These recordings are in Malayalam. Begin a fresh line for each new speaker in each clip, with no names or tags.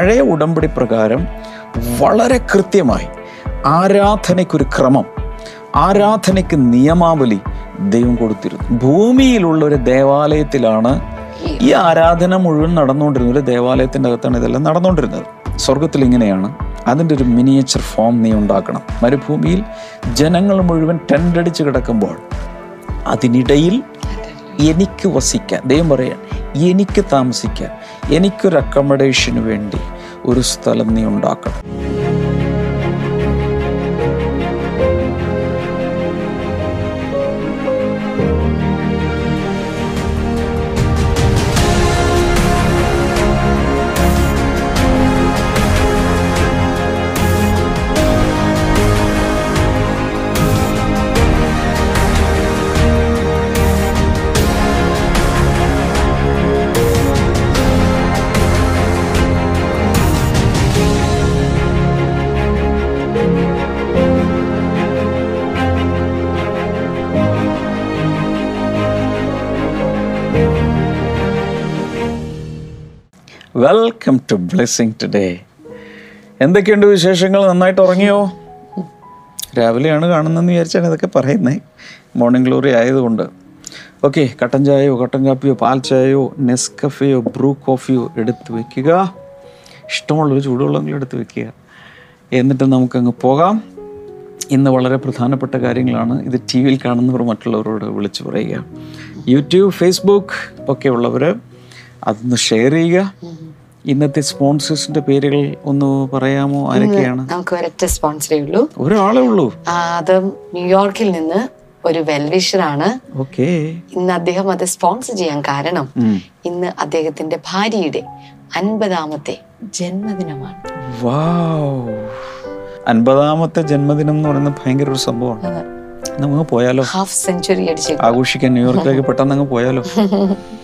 പഴയ ഉടമ്പടി പ്രകാരം വളരെ കൃത്യമായി ആരാധനയ്ക്കൊരു ക്രമം ആരാധനയ്ക്ക് നിയമാവലി ദൈവം കൊടുത്തിരുന്നു. ഭൂമിയിലുള്ള ഒരു ദേവാലയത്തിലാണ് ഈ ആരാധന മുഴുവൻ നടന്നുകൊണ്ടിരുന്നത്. ഒരു ദേവാലയത്തിന്റെ അകത്താണ് ഇതെല്ലാം നടന്നുകൊണ്ടിരുന്നത്. സ്വർഗത്തിൽ ഇങ്ങനെയാണ്. അതിന്റെ ഒരു മിനിയേച്ചർ ഫോം നീ ഉണ്ടാക്കണം. മരുഭൂമിയിൽ ജനങ്ങൾ മുഴുവൻ ടെൻഡടിച്ച് കിടക്കുമ്പോൾ അതിനിടയിൽ എനിക്ക് വസിക്കാൻ ദൈവം പറയാൻ എനിക്ക് താമസിക്കാൻ എനിക്കൊരു അക്കോമഡേഷന് വേണ്ടി ഒരു സ്ഥലം നീ ഉണ്ടാക്കണം. വെൽക്കം ടു ബ്ലെസ്സിങ് ടുഡേ എന്തൊക്കെയുണ്ട് വിശേഷങ്ങൾ? നന്നായിട്ട് ഉറങ്ങിയോ? രാവിലെയാണ് കാണുന്നതെന്ന് വിചാരിച്ചാണ് ഇതൊക്കെ പറയുന്നത് മോർണിംഗ് ഗ്ലോറി ആയതുകൊണ്ട്. ഓക്കെ കട്ടൻ ചായയോ കട്ടൻ കാപ്പിയോ പാൽ ചായയോ നെസ്കഫയോ ബ്രൂ കോഫിയോ എടുത്ത് വെക്കുക. ഇഷ്ടമുള്ളൊരു ചൂടുവെള്ളമെങ്കിലും എടുത്ത് വെക്കുക. എന്നിട്ട് നമുക്കങ്ങ് പോകാം. ഇന്ന് വളരെ പ്രധാനപ്പെട്ട കാര്യങ്ങളാണ്. ഇത് ടി വിയിൽ കാണുന്നവർ മറ്റുള്ളവരോട് വിളിച്ചു പറയുക. യൂട്യൂബ് ഫേസ്ബുക്ക് ഒക്കെ ഉള്ളവർ അതൊന്ന് ഷെയർ ചെയ്യുക. ഇന്നത്തെ സ്പോൺസേഴ്സിന്റെ പേരുകൾ ഒന്ന് പറയാമോ? ആരൊക്കെയാണ്?
നമുക്ക് ഒരൊറ്റ സ്പോൺസറേ ഉള്ളൂ.
ഒരാളേ ഉള്ളൂ.
അത് ന്യൂയോർക്കിൽ നിന്ന് ഒരു വെൽവിഷറാണ്.
ഓക്കേ.
ഇന്ന് അദ്ദേഹം അത് സ്പോൺസർ ചെയ്യാൻ കാരണം ഇന്ന് അദ്ദേഹത്തിന്റെ ഭാര്യയുടെ അൻപതാമത്തെ ജന്മദിനമാണ്.
അൻപതാമത്തെ ജന്മദിനം എന്ന് പറയുന്നത് ഭയങ്കര ഒരു സംഭവമാണ്. നമുക്ക് പോയാലോ?
ഹാഫ് സെഞ്ചുറി അടിച്ചു
ആഘോഷിക്കാൻ ന്യൂയോർക്കിലേക്ക് പെട്ടെന്ന് അങ്ങ് പോയാലോ?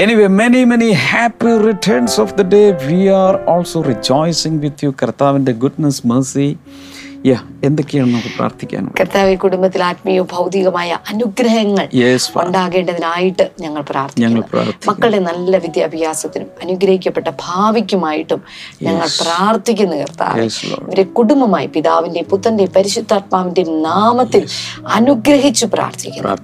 Anyway many many happy returns of the day we are also rejoicing with you കർത്താവിന്റെ ഗുഡ്നസ് മേഴ്സി യാ എന്തൊക്കെയാണ് നമുക്ക് പ്രാർത്ഥിക്കാനുള്ളത്?
കർത്താവ് കുടുംബത്തിൽ ആത്മീയ ഭൗതികമായ അനുഗ്രഹങ്ങൾ ഉണ്ടാകേണ്ടതിനായിട്ട് ഞങ്ങൾ പ്രാർത്ഥിക്കുന്നു. മക്കളുടെ നല്ല വിദ്യാഭ്യാസത്തിനും അനുഗ്രഹിക്കപ്പെട്ട ഭാവിക്കുമായിട്ടും ഞങ്ങൾ പ്രാർത്ഥിക്കുന്നു കർത്താവ്. ഇവരെ കുടുംബമായി പിതാവിന്റെ പുത്രന്റെ പരിശുദ്ധാത്മാവിന്റെ നാമത്തിൽ അനുഗ്രഹിച്ചു പ്രാർത്ഥിക്കുന്നു.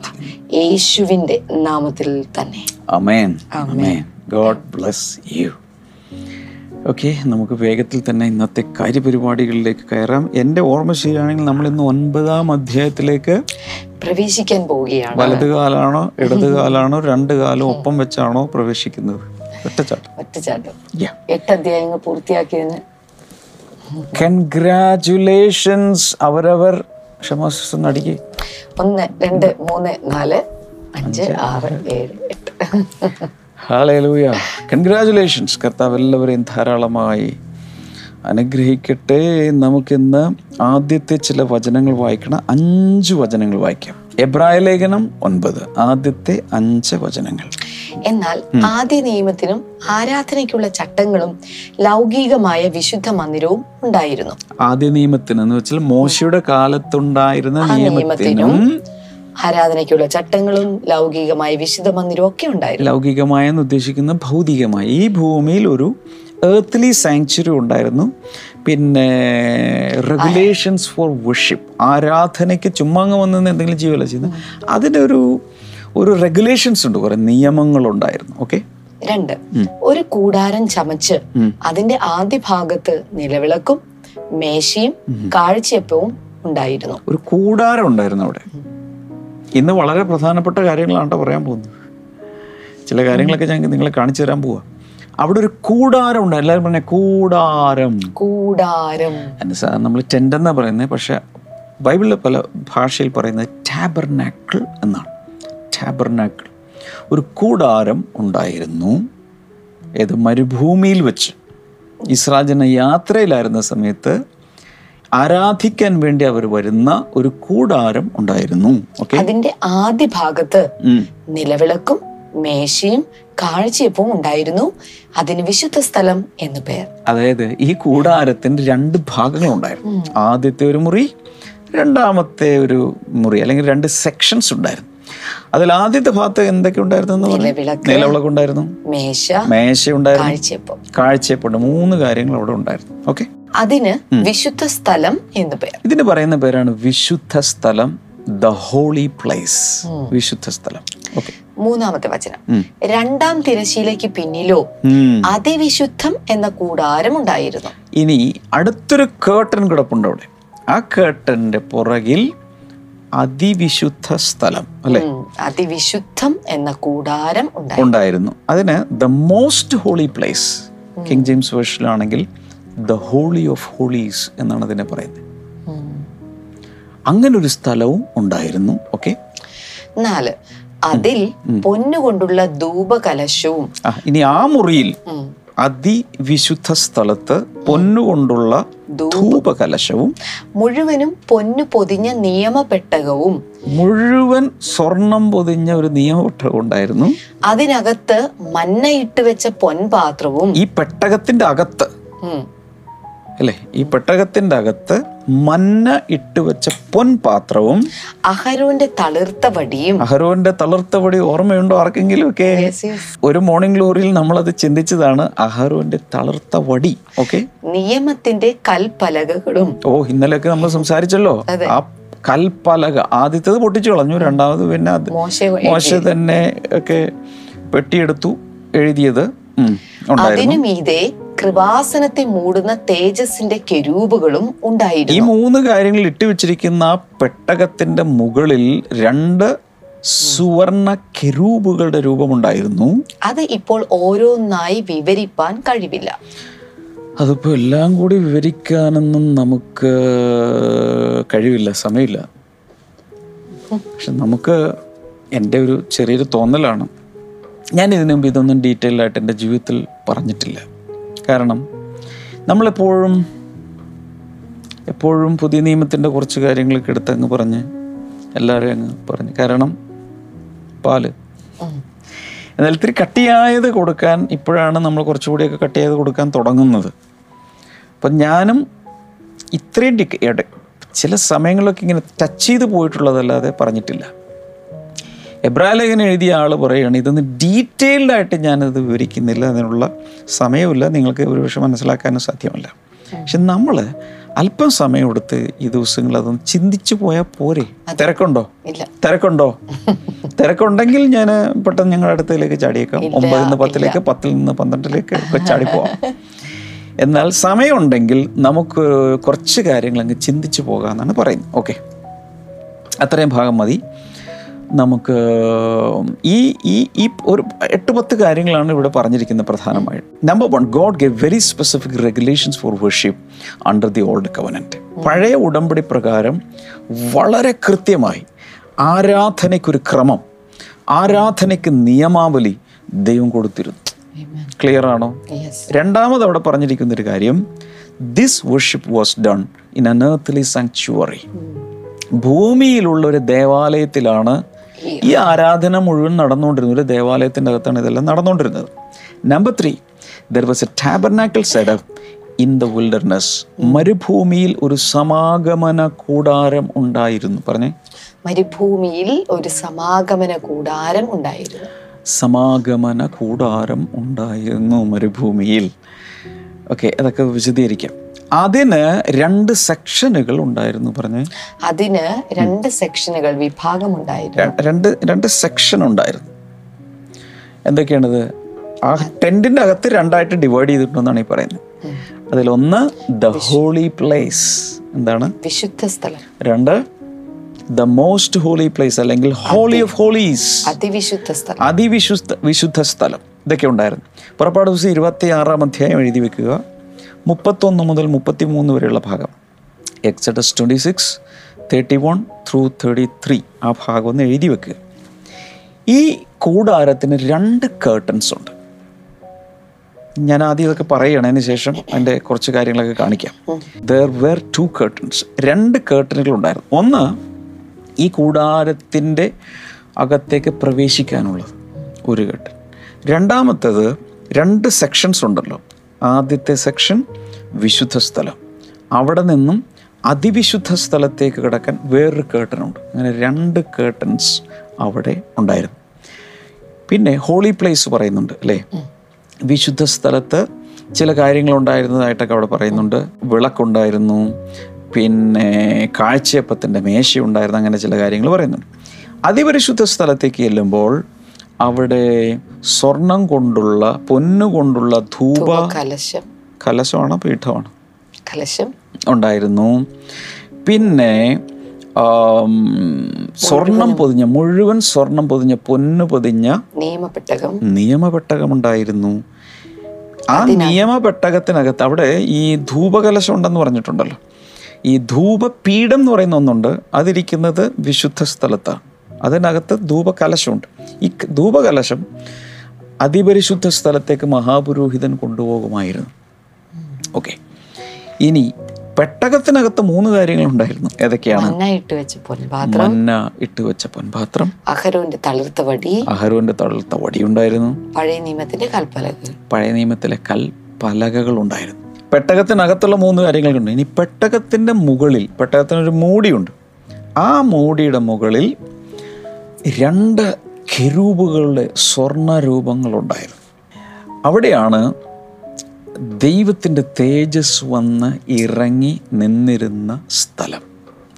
യേശുവിന്റെ നാമത്തിൽ തന്നെ.
Amen amen God bless you okay നമുക്ക് വേഗത്തിൽ തന്നെ ഇന്നത്തെ കാര്യപരിപാടികളിലേക്ക് കയറാം. എന്റെ ഓർമ്മ ശരിയാണെങ്കിൽ നമ്മൾ ഇന്ന് ഒൻപതാം അധ്യായത്തിലേക്ക്
പ്രവേശിക്കാൻ പോവുകയാണ്.
വലത് കാലാണോ ഇടത് കാലാണോ രണ്ട് കാലം ഒപ്പം വെച്ചാണോ പ്രവേശിക്കുന്നത്? ഒറ്റച്ചാട്ടം.
ഒറ്റച്ചാട്ടം.
Yeah.
എട്ട് അധ്യായങ്ങൾ പൂർത്തിയാക്കിയതിന്.
കൺഗ്രാറ്റുലേഷൻസ് അവരവർ. ക്ഷമാസം നടിക്കുക
ഒന്ന് രണ്ട് മൂന്ന് നാല് അഞ്ച് ആറ് ഏഴ് എട്ട്.
ഹാലൂയ കൺഗ്രാചുലേഷൻസ് കർത്താവ് എല്ലാവരെയും ധാരാളമായി അനുഗ്രഹിക്കട്ടെ. നമുക്കിന്ന് ആദ്യത്തെ ചില വചനങ്ങൾ വായിക്കണം. അഞ്ച് വചനങ്ങൾ വായിക്കാം. എബ്രായ ലേഖനം ഒൻപത്. ആദ്യത്തെ അഞ്ച് വചനങ്ങൾ.
എന്നാൽ ആദ്യ നിയമത്തിനും ആരാധനയ്ക്കുള്ള ചട്ടങ്ങളും ലൗകികമായ വിശുദ്ധ മന്ദിരവും ഉണ്ടായിരുന്നു.
ആദ്യ നിയമത്തിന് എന്ന് വെച്ചാൽ മോശയുടെ കാലത്തുണ്ടായിരുന്ന നിയമത്തിനും
ആരാധനയ്ക്കുള്ള ചട്ടങ്ങളും ലൗകികമായ വിശുദ്ധ മന്ദിരവും ഒക്കെ ഉണ്ടായിരുന്നു.
ലൗകികമായന്ന് ഉദ്ദേശിക്കുന്ന ഭൗതികമായി. ഈ ഭൂമിയിൽ ഒരു ഏർത്ത്ലി സാങ്ച്വറി ഉണ്ടായിരുന്നു. പിന്നെ റെഗുലേഷൻസ് ഫോർ വർഷിപ്പ് ആരാധനയ്ക്ക് ചുമ്മാങ്ങ വന്നെന്ന് വന്ന് എന്തെങ്കിലും ജീവല ചെയ്യുന്നത്. അതിന്റെ ഒരു ഒരു റെഗുലേഷൻസ് ഉണ്ട് കുറെ നിയമങ്ങളുണ്ടായിരുന്നു ഓക്കെ
രണ്ട് ഒരു കൂടാരം ചമച്ച് അതിന്റെ ആദ്യ ഭാഗത്ത് നിലവിളക്കും മേശയും കാഴ്ചയപ്പവും ഉണ്ടായിരുന്നു.
ഒരു കൂടാരം ഉണ്ടായിരുന്നു അവിടെ. ഇന്ന് വളരെ പ്രധാനപ്പെട്ട കാര്യങ്ങളാണ് പറയാൻ പോകുന്നത്. ചില കാര്യങ്ങളൊക്കെ ഞാൻ നിങ്ങളെ കാണിച്ചു തരാൻ പോവാ. അവിടെ ഒരു കൂടാരം ഉണ്ട്. എല്ലാവരും പറഞ്ഞ കൂടാരം.
കൂടാരം.
സാധാരണ നമ്മൾ ടെന്റ് എന്നാണ് പറയുന്നത് പക്ഷെ ബൈബിളിലെ പല ഭാഷയിൽ പറയുന്നത് ടാബർനാക്കിൾ എന്നാണ്. ടാബർനാക്കിൾ ഒരു കൂടാരം ഉണ്ടായിരുന്നു. ഏത് മരുഭൂമിയിൽ വെച്ച്. ഇസ്രാജന യാത്രയിലായിരുന്ന സമയത്ത് ആരാധിക്കാൻ വേണ്ടി അവർ വരുന്ന ഒരു കൂടാരം ഉണ്ടായിരുന്നു.
അതിന്റെ ആദ്യ ഭാഗത്ത് നിലവിളക്കും മേശയും കാഴ്ചയപ്പവും ഉണ്ടായിരുന്നു. അതിന് വിശുദ്ധ സ്ഥലം എന്നു പേർ.
അതായത് ഈ കൂടാരത്തിന്റെ രണ്ട് ഭാഗങ്ങൾ ഉണ്ടായിരുന്നു. ആദ്യത്തെ ഒരു മുറി രണ്ടാമത്തെ ഒരു മുറി അല്ലെങ്കിൽ രണ്ട് സെക്ഷൻസ് ഉണ്ടായിരുന്നു. അതിൽ ആദ്യത്തെ ഭാഗത്ത് എന്തൊക്കെ ഉണ്ടായിരുന്നു.
നിലവിളക്ക്
ഉണ്ടായിരുന്നു
മേശ
മേശ ഉണ്ടായിരുന്നു
കാഴ്ചയപ്പം
കാഴ്ചയപ്പുണ്ട് മൂന്ന് കാര്യങ്ങൾ അവിടെ ഉണ്ടായിരുന്നു. ഓക്കെ
അതിന് വിശുദ്ധ സ്ഥലം എന്ന് പേർ.
ഇതിന് പറയുന്ന പേരാണ് വിശുദ്ധ സ്ഥലം ദ ഹോളി പ്ലേസ് വിശുദ്ധ സ്ഥലം.
മൂന്നാമത്തെ വചനം. രണ്ടാം തിരശീലയ്ക്ക് പിന്നിലോ അതിവിശുദ്ധം എന്ന കൂടാരം ഉണ്ടായിരുന്നു.
ഇനി അടുത്തൊരു കേട്ടൻ കിടപ്പുണ്ട് അവിടെ. ആ കേട്ടന്റെ പുറകിൽ അതിവിശുദ്ധ സ്ഥലം അല്ലെ?
അതിവിശുദ്ധം എന്ന കൂടാരം ഉണ്ടായിരുന്നു.
ഉണ്ടായിരുന്നു. അതിന് the most holy place King James വേർഷനിലാണെങ്കിൽ the holy of holies എന്നാണ് അതിനെ പറയുന്നത്. ഒരു സ്ഥലവും ഉണ്ടായിരുന്നു ഓക്കെ?
നാല് അതിൽ പൊന്നുകൊണ്ടുള്ള ധൂപകലശവും
ഇനി ആ മുറിയിൽ അതിവിശുദ്ധ സ്ഥലത്ത് പൊന്നുകൊണ്ടുള്ള ധൂപകലശവും
മുഴുവനും പൊന്നു പൊതിഞ്ഞ നിയമപ്പെട്ടകവും
മുഴുവൻ സ്വർണം പൊതിഞ്ഞ ഒരു നിയമപെട്ടകം ഉണ്ടായിരുന്നു.
അതിനകത്ത് മന്നയിട്ട് വെച്ച പൊൻപാത്രവും.
ഈ പെട്ടകത്തിന്റെ അകത്ത് അല്ലെ? ഈ പെട്ടകത്തിന്റെ അകത്ത് മന്ന ഇട്ട് വെച്ച പൊൻപാത്രവും
അഹരോന്റെ തളിർത്ത വടിയും.
അഹരോന്റെ തളിർത്ത വടി ഓർമ്മയുണ്ടോ ആർക്കെങ്കിലും ഒക്കെ. ഒരു മോർണിംഗ് ഗ്ലോറിയിൽ അത് ചിന്തിച്ചതാണ് അഹരോന്റെ തളിർത്ത വടി ഓക്കെ
നിയമത്തിന്റെ കൽപ്പലകകളും.
ഓ ഇന്നലെയൊക്കെ നമ്മൾ സംസാരിച്ചല്ലോ. ആ കൽപ്പലക ആദ്യത്തേത് പൊട്ടിച്ചു കളഞ്ഞു രണ്ടാമത് പിന്നെ
മോശ
തന്നെ ഒക്കെ പെട്ടിയെടുത്തു എഴുതിയത്.
അതിനു മീതെ കൃപാസനത്തെ മൂടുന്ന തേജസിന്റെ കെരൂപുകളും ഉണ്ടായിരുന്നു.
ഈ മൂന്ന് കാര്യങ്ങൾ ഇട്ടുവെച്ചിരിക്കുന്ന ആ പെട്ടകത്തിന്റെ മുകളിൽ രണ്ട് സുവർണ കെരൂപുകളുടെ രൂപമുണ്ടായിരുന്നു.
അത് ഇപ്പോൾ ഓരോന്നായി വിവരിപ്പാൻ കഴിവില്ല.
അതിപ്പോൾ എല്ലാം കൂടി വിവരിക്കാനൊന്നും നമുക്ക് കഴിവില്ല സമയമില്ല. പക്ഷെ നമുക്ക് എന്റെ ഒരു ചെറിയൊരു തോന്നലാണ്. ഞാൻ ഇതിനു മുമ്പ് ഇതൊന്നും ഡീറ്റെയിൽ ആയിട്ട് എന്റെ ജീവിതത്തിൽ പറഞ്ഞിട്ടില്ല. കാരണം നമ്മളെപ്പോഴും എപ്പോഴും പുതിയ നിയമത്തിന്റെ കുറച്ച് കാര്യങ്ങളൊക്കെ എടുത്ത് അങ്ങ് പറഞ്ഞ് എല്ലാവരും അങ്ങ് പറഞ്ഞ്. കാരണം
പാൽ.
എന്നാൽ ഇത്തിരി കട്ടിയായത് കൊടുക്കാൻ ഇപ്പോഴാണ് നമ്മൾ കുറച്ചുകൂടിയൊക്കെ കട്ടിയായത് കൊടുക്കാൻ തുടങ്ങുന്നത്. അപ്പം ഞാനും ഇത്രയും ചില സമയങ്ങളൊക്കെ ഇങ്ങനെ ടച്ച് ചെയ്ത് പോയിട്ടുള്ളതല്ലാതെ പറഞ്ഞിട്ടില്ല. എബ്രാലേഖനം എഴുതിയ ആൾ പറയുകയാണ് ഇതൊന്ന് ഡീറ്റെയിൽഡ് ആയിട്ട് ഞാനത് വിവരിക്കുന്നില്ല അതിനുള്ള സമയമില്ല നിങ്ങൾക്ക് ഒരുപക്ഷെ മനസ്സിലാക്കാനും സാധ്യമല്ല. പക്ഷെ നമ്മൾ അല്പം സമയം എടുത്ത് ഈ ദിവസങ്ങൾ അതൊന്ന് ചിന്തിച്ചു പോയാൽ പോരെ. തിരക്കുണ്ടോ? തിരക്കുണ്ടോ? തിരക്കുണ്ടെങ്കിൽ ഞാൻ പെട്ടെന്ന് ഞങ്ങളുടെ അടുത്തേക്ക് ചാടിയേക്കാം. ഒമ്പതിൽ നിന്ന് പത്തിലേക്ക് പത്തിൽ നിന്ന് പന്ത്രണ്ടിലേക്ക് ഒക്കെ ചാടിപ്പോവാം. എന്നാൽ സമയമുണ്ടെങ്കിൽ നമുക്ക് കുറച്ച് കാര്യങ്ങൾ അങ്ങ് ചിന്തിച്ചു പോകാമെന്നാണ് പറയുന്നത്. ഓക്കെ. അത്രയും ഭാഗം മതി. നമുക്ക് ഈ ഈ ഈ ഒരു എട്ട് പത്ത് കാര്യങ്ങളാണ് ഇവിടെ പറഞ്ഞിരിക്കുന്നത് പ്രധാനമായിട്ട് number one God gave very specific regulations for worship under the old covenant പഴയ ഉടമ്പടി പ്രകാരം വളരെ കൃത്യമായി ആരാധനയ്ക്കൊരു ക്രമം ആരാധനയ്ക്ക് നിയമാവലി ദൈവം കൊടുത്തിരുന്നു. ക്ലിയർ ആണോ? രണ്ടാമത് അവിടെ പറഞ്ഞിരിക്കുന്ന ഒരു കാര്യം this worship was done in an earthly sanctuary ഭൂമിയിലുള്ള ഒരു ദേവാലയത്തിലാണ് ഈ ആരാധന മുഴുവൻ നടന്നുകൊണ്ടിരുന്നു. ഒരു ദേവാലയത്തിന്റെ അകത്താണ് ഇതെല്ലാം നടന്നുകൊണ്ടിരുന്നത്. Number three there was a tabernacle set up in the wilderness മരുഭൂമിയിൽ ഒരു സമാഗമന കൂടാരം ഉണ്ടായിരുന്നു. പറഞ്ഞേ.
മരുഭൂമിയിൽ ഒരു സമാഗമന കൂടാരം ഉണ്ടായിരുന്നു.
സമാഗമന കൂടാരം ഉണ്ടായിരുന്നു മരുഭൂമിയിൽ. ഓക്കെ അതൊക്കെ വിശദീകരിക്കാം. അതിന് രണ്ട് സെക്ഷനുകൾ ഉണ്ടായിരുന്നു പറഞ്ഞു.
അതിന് രണ്ട് സെക്ഷനുകൾ വിഭാഗം ഉണ്ടായിരുന്നു.
രണ്ട് രണ്ട് സെക്ഷൻ ഉണ്ടായിരുന്നു. എന്തൊക്കെയാണത്? ആ ടെന്റിന്റെ അകത്ത് രണ്ടായിട്ട് ഡിവൈഡ് ചെയ്തിട്ടുണ്ടെന്നാണ് ഈ പറയുന്നത്. അതിലൊന്ന് ദ ഹോളി പ്ലേസ്. എന്താണ്?
വിശുദ്ധ സ്ഥലം.
രണ്ട് ദ മോസ്റ്റ് ഹോളി പ്ലേസ് അല്ലെങ്കിൽ ഹോളി ഓഫ് ഹോളീസ്.
അതിവിശുദ്ധ സ്ഥലം.
അതിവിശുദ്ധ വിശുദ്ധ സ്ഥലം. ഇതൊക്കെ ഉണ്ടായിരുന്നു. പുറപ്പാട് ദിവസം ഇരുപത്തി ആറാം അധ്യായം എഴുതി വെക്കുക. മുപ്പത്തൊന്ന് മുതൽ മുപ്പത്തി മൂന്ന് വരെയുള്ള ഭാഗം. Exodus twenty six thirty one through thirty three ആ ഭാഗം ഒന്ന് എഴുതി വെക്കുക ഈ കൂടാരത്തിന് രണ്ട് കേർട്ടൻസ് ഉണ്ട്. ഞാൻ ആദ്യം ഇതൊക്കെ പറയണതിന് ശേഷം അതിന്റെ കുറച്ച് കാര്യങ്ങളൊക്കെ കാണിക്കാം. ദർ വെർ ടു കേർട്ടൻസ് രണ്ട് കേർട്ടനുകൾ ഉണ്ടായിരുന്നു. ഒന്ന് ഈ കൂടാരത്തിന്റെ അകത്തേക്ക് പ്രവേശിക്കാനുള്ളത് ഒരു കേട്ടൻ രണ്ടാമത്തേത് രണ്ട് സെക്ഷൻസ് ഉണ്ടല്ലോ. ആദ്യത്തെ സെക്ഷൻ വിശുദ്ധ സ്ഥലം. അവിടെ നിന്നും അതിവിശുദ്ധ സ്ഥലത്തേക്ക് കിടക്കാൻ വേറൊരു കേട്ടനുണ്ട് അങ്ങനെ രണ്ട് കേട്ടൻസ് അവിടെ ഉണ്ടായിരുന്നു. പിന്നെ ഹോളി പ്ലേസ് പറയുന്നുണ്ട് അല്ലേ? വിശുദ്ധ സ്ഥലത്ത് ചില കാര്യങ്ങളുണ്ടായിരുന്നതായിട്ടൊക്കെ അവിടെ പറയുന്നുണ്ട്. വിളക്കുണ്ടായിരുന്നു. പിന്നെ കാഴ്ചയപ്പത്തിന്റെ മേശ ഉണ്ടായിരുന്നു. അങ്ങനെ ചില കാര്യങ്ങൾ പറയുന്നുണ്ട്. അതിപരിശുദ്ധ സ്ഥലത്തേക്ക് ചെല്ലുമ്പോൾ അവിടെ സ്വർണം കൊണ്ടുള്ള പൊന്നുകൊണ്ടുള്ള ധൂപ
കലശം
കലശമാണോ പീഠമാണോ.
കലശം.
ഉണ്ടായിരുന്നു. പിന്നെ സ്വർണം പൊതിഞ്ഞ മുഴുവൻ സ്വർണം പൊതിഞ്ഞ പൊന്നു പൊതിഞ്ഞ
നിയമപ്പെട്ടകം
ഉണ്ടായിരുന്നു ആ നിയമപെട്ടകത്തിനകത്ത് അവിടെ ഈ ധൂപകലശം ഉണ്ടെന്ന് പറഞ്ഞിട്ടുണ്ടല്ലോ. ഈ ധൂപപീഠം എന്ന് പറയുന്ന ഒന്നുണ്ട്. അതിരിക്കുന്നത് വിശുദ്ധ സ്ഥലത്താണ്. അതിനകത്ത് ധൂപകലശമുണ്ട്. ഈ ധൂപകലശം അതിപരിശുദ്ധ സ്ഥലത്തേക്ക് മഹാപുരോഹിതൻ കൊണ്ടുപോകുമായിരുന്നു. ഓക്കെ. ഇനി പെട്ടകത്തിനകത്ത് മൂന്ന് കാര്യങ്ങൾ ഉണ്ടായിരുന്നു ഏതൊക്കെയാണ്?
മന്ന ഇട്ട് വെച്ച പൊൻപാത്രം.
മന്ന ഇട്ട് വെച്ച പൊൻപാത്രം.
അഹരോന്റെ തളിർത്ത വടി.
അഹരോന്റെ തളുത്ത വടിയുണ്ടായിരുന്നു
പഴയ നിയമത്തിലെ കൽപ്പലകൾ.
പഴയ നിയമത്തിലെ കൽപ്പലകകൾ ഉണ്ടായിരുന്നു. പെട്ടകത്തിനകത്തുള്ള മൂന്ന് കാര്യങ്ങളുണ്ട് ഇനി പെട്ടകത്തിന്റെ മുകളിൽ പെട്ടകത്തിനൊരു മൂടിയുണ്ട്. ആ മൂടിയുടെ മുകളിൽ രണ്ട് കെരൂബുകളുടെ സ്വർണ രൂപങ്ങളുണ്ടായിരുന്നു. അവിടെയാണ് ദൈവത്തിന്റെ തേജസ് വന്ന് ഇറങ്ങി നിന്നിരുന്ന സ്ഥലം.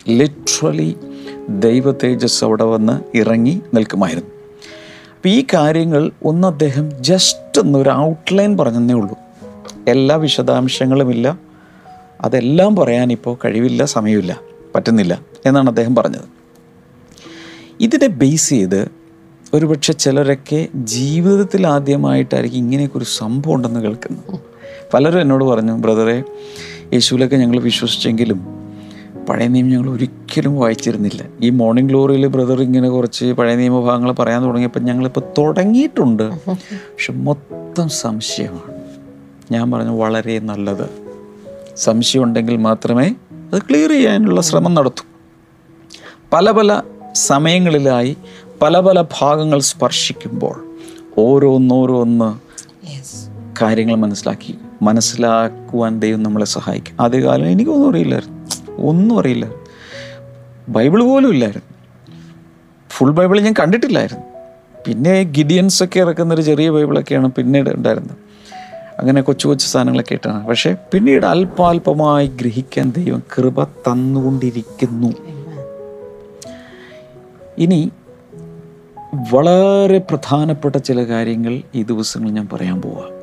ലിറ്ററലി ദൈവ തേജസ് അവിടെ വന്ന് ഇറങ്ങി നിൽക്കുമായിരുന്നു. അപ്പോൾ ഈ കാര്യങ്ങൾ ഒന്ന് അദ്ദേഹം ജസ്റ്റ് ഒന്നൊരു ഔട്ട്ലൈൻ പറഞ്ഞതേ ഉള്ളൂ. എല്ലാ വിശദാംശങ്ങളുമില്ല. അതെല്ലാം പറയാനിപ്പോൾ കഴിവില്ല സമയമില്ല പറ്റുന്നില്ല എന്നാണ് അദ്ദേഹം പറഞ്ഞത്. ഇതിനെ ബേസ് ചെയ്ത് ഒരുപക്ഷെ ചിലരൊക്കെ ജീവിതത്തിൽ ആദ്യമായിട്ടായിരിക്കും ഇങ്ങനെയൊക്കെ ഒരു സംഭവം ഉണ്ടെന്ന് കേൾക്കുന്നത്. പലരും എന്നോട് പറഞ്ഞു ബ്രദറെ യേശുവിലൊക്കെ ഞങ്ങൾ വിശ്വസിച്ചെങ്കിലും പഴയ നിയമം ഞങ്ങൾ ഒരിക്കലും വായിച്ചിരുന്നില്ല. ഈ മോർണിംഗ് ഗ്ലോറിയിൽ ബ്രദർ ഇങ്ങനെ കുറച്ച് പഴയ നിയമഭാഗങ്ങൾ പറയാൻ തുടങ്ങിയപ്പോൾ ഞങ്ങളിപ്പോൾ തുടങ്ങിയിട്ടുണ്ട്. പക്ഷെ മൊത്തം സംശയമാണ്. ഞാൻ പറഞ്ഞു വളരെ നല്ലത്. സംശയം ഉണ്ടെങ്കിൽ മാത്രമേ അത് ക്ലിയർ ചെയ്യാനുള്ള ശ്രമം നടത്തൂ. പല പല സമയങ്ങളിലായി പല പല ഭാഗങ്ങൾ സ്പർശിക്കുമ്പോൾ ഓരോന്നോരോന്ന് കാര്യങ്ങൾ മനസ്സിലാക്കി. മനസ്സിലാക്കുവാൻ ദൈവം നമ്മളെ സഹായിക്കും. ആദ്യകാലം എനിക്കൊന്നും അറിയില്ലായിരുന്നു. ഒന്നും അറിയില്ല. ബൈബിൾ പോലും ഇല്ലായിരുന്നു. ഫുൾ ബൈബിൾ ഞാൻ കണ്ടിട്ടില്ലായിരുന്നു. പിന്നെ ഗിഡിയൻസ് ഒക്കെ ഇറക്കുന്നൊരു ചെറിയ ബൈബിളൊക്കെയാണ് പിന്നീട് ഉണ്ടായിരുന്നത്. അങ്ങനെ കൊച്ചു കൊച്ചു സാധനങ്ങളൊക്കെ ഇട്ടാണ്. പക്ഷേ പിന്നീട് അല്പാൽപമായി ഗ്രഹിക്കാൻ ദൈവം കൃപ തന്നുകൊണ്ടിരിക്കുന്നു. ഇനി വളരെ പ്രധാനപ്പെട്ട ചില കാര്യങ്ങൾ ഈ ദിവസങ്ങളിൽ ഞാൻ പറയാൻ പോവാ.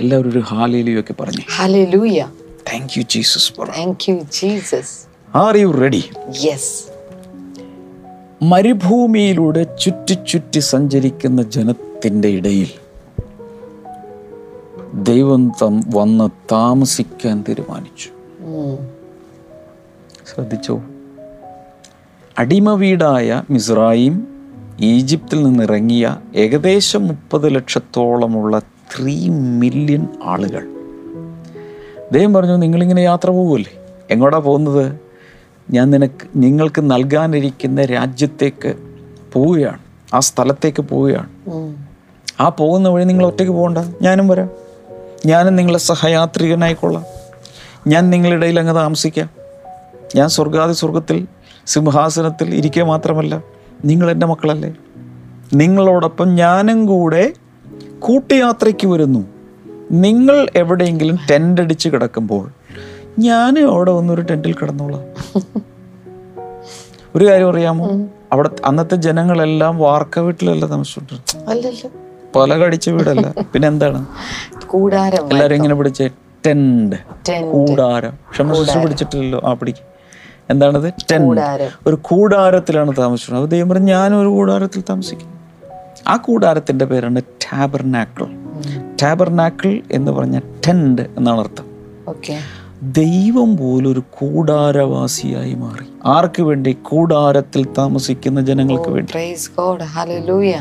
എല്ലാവരും ഒരു ഹാലേലിയൊക്കെ പറഞ്ഞു.
Hallelujah.
Thank you Jesus
thank you Jesus
are you ready
yes
മരുഭൂമിയിലൂടെ ചുറ്റി ചുറ്റി സഞ്ചരിക്കുന്ന ജനത്തിന്റെ ഇടയിൽ ദൈവം തം വന്ന് താമസിക്കാൻ തീരുമാനിച്ചു. ശ്രദ്ധിച്ചോ? അടിമ വീടായ മിസ്രായിം ഈജിപ്തിൽ നിന്നിറങ്ങിയ ഏകദേശം മുപ്പത് ലക്ഷത്തോളമുള്ള ത്രീ മില്യൺ ആളുകൾ. ദൈവം പറഞ്ഞു നിങ്ങളിങ്ങനെ യാത്ര പോകുമല്ലേ എങ്ങോട്ടാ പോകുന്നത്? ഞാൻ നിനക്ക് നിങ്ങൾക്ക് നൽകാനിരിക്കുന്ന രാജ്യത്തേക്ക് പോവുകയാണ്. ആ സ്ഥലത്തേക്ക് പോവുകയാണ്. ആ പോകുന്ന വഴി നിങ്ങൾ ഒറ്റയ്ക്ക് പോകണ്ട. ഞാനും വരാം. ഞാനും നിങ്ങളെ സഹയാത്രികനായിക്കൊള്ളാം. ഞാൻ നിങ്ങളുടെ ഇടയിൽ അങ്ങ് താമസിക്കാം. ഞാൻ സ്വർഗാതി സ്വർഗത്തിൽ സിംഹാസനത്തിൽ ഇരിക്കുക മാത്രമല്ല നിങ്ങൾ എന്റെ മക്കളല്ലേ? നിങ്ങളോടൊപ്പം ഞാനും കൂടെ കൂട്ടയാത്രയ്ക്ക് വരുന്നു. നിങ്ങൾ എവിടെയെങ്കിലും ടെന്റ് അടിച്ച് കിടക്കുമ്പോൾ ഞാൻ അവിടെ വന്നൊരു ടെന്റിൽ കിടന്നോളാം. ഒരു കാര്യം അറിയാമോ? അവിടെ അന്നത്തെ ജനങ്ങളെല്ലാം വാർക്ക വീട്ടിലല്ല താമസിച്ചോണ്ടിരുന്നത്
അല്ലല്ലോ.
പല കടിച്ച വീടല്ല. പിന്നെ എന്താണ്?
കൂടാരം
എല്ലാരും ഇങ്ങനെ പിടിച്ച ടെൻഡ് കൂടാരം. ക്ഷമ പിടിച്ചിട്ടില്ലല്ലോ. ആ പിടിക്ക് എന്താണത്? ടെൻഡ് ഒരു കൂടാരത്തിലാണ് താമസിച്ചത് അപ്പോൾ ദൈവം പറഞ്ഞു ഞാനും ഒരു കൂടാരത്തിൽ താമസിക്കും. ആ കൂടാരത്തിന്റെ പേരാണ് ടാബർനാക്കിൾ. ടാബർനാക്കിൾ എന്ന് പറഞ്ഞ ടെൻഡ് എന്നാണ് അർത്ഥം.
ഓക്കെ.
ദൈവം പോലൊരു കൂടാരവാസിയായി മാറി. ആർക്ക് വേണ്ടി? കൂടാരത്തിൽ താമസിക്കുന്ന ജനങ്ങൾക്ക് വേണ്ടി.
ഗോഡ് ഹല്ലേലൂയ